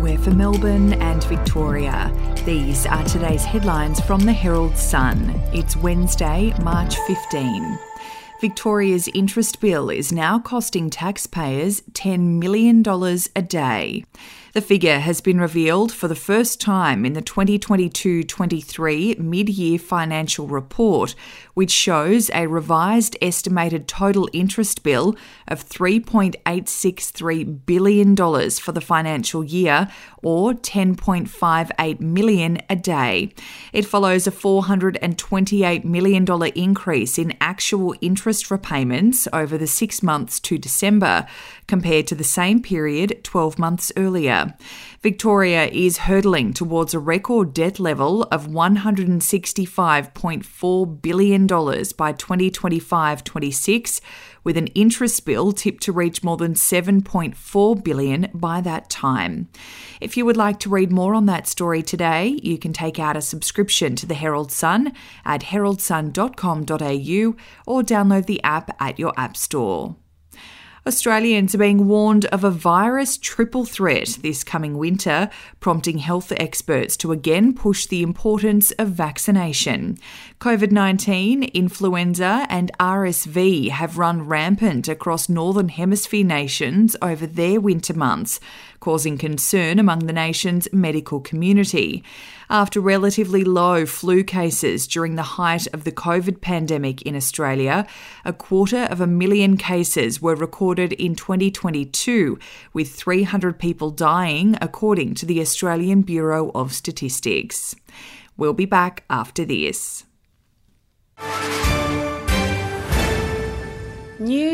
We're for Melbourne and Victoria. These are today's headlines from the Herald Sun. It's Wednesday, March 15. Victoria's interest bill is now costing taxpayers $10 million a day. The figure has been revealed for the first time in the 2022 23 mid year financial report, which shows a revised estimated total interest bill of $3.863 billion for the financial year, or 10.58 million a day. It follows a $428 million increase in actual interest repayments over the six months to December, compared to the same period 12 months earlier. Victoria is hurtling towards a record debt level of $165.4 billion by 2025 26, with an interest bill tipped to reach more than 7.4 billion by that time. If you would like to read more on that story today, you can take out a subscription to the Herald Sun at heraldsun.com.au or download the app at your app store. Australians are being warned of a virus triple threat this coming winter, prompting health experts to again push the importance of vaccination. COVID 19, influenza, and RSV have run rampant across Northern Hemisphere nations over their winter months, causing concern among the nation's medical community. After relatively low flu cases during the height of the COVID pandemic in Australia, a quarter of a million cases were recorded in 2022, with 300 people dying, according to the Australian Bureau of Statistics. We'll be back after this.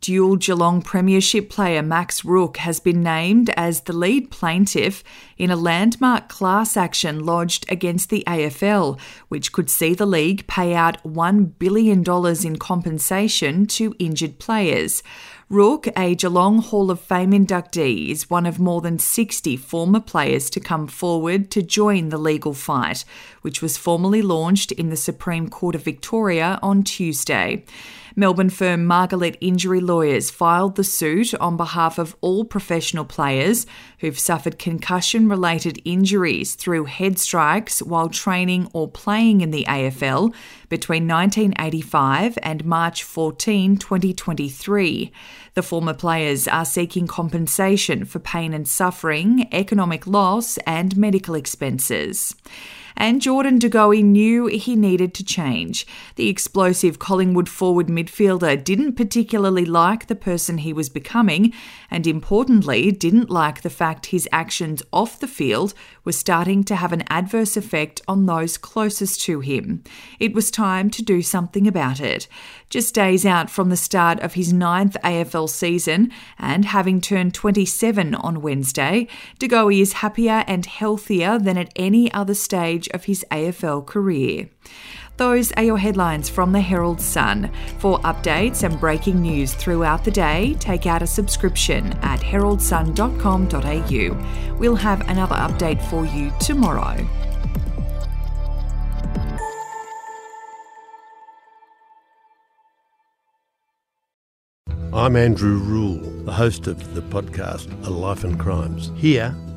Dual Geelong Premiership player Max Rooke has been named as the lead plaintiff in a landmark class action lodged against the AFL, which could see the league pay out $1 billion in compensation to injured players. Rooke, a Geelong Hall of Fame inductee, is one of more than 60 former players to come forward to join the legal fight, which was formally launched in the Supreme Court of Victoria on Tuesday. Melbourne firm Margalit Injury Lawyers filed the suit on behalf of all professional players who've suffered concussion related injuries through head strikes while training or playing in the AFL between 1985 and March 14, 2023. The former players are seeking compensation for pain and suffering, economic loss, and medical expenses and Jordan De Goey knew he needed to change. The explosive Collingwood forward midfielder didn't particularly like the person he was becoming, and importantly, didn't like the fact his actions off the field were starting to have an adverse effect on those closest to him. It was time to do something about it. Just days out from the start of his ninth AFL season, and having turned 27 on Wednesday, De Goey is happier and healthier than at any other stage of his AFL career. Those are your headlines from the Herald Sun. For updates and breaking news throughout the day, take out a subscription at heraldsun.com.au. We'll have another update for you tomorrow. I'm Andrew Rule, the host of the podcast A Life and Crimes. Here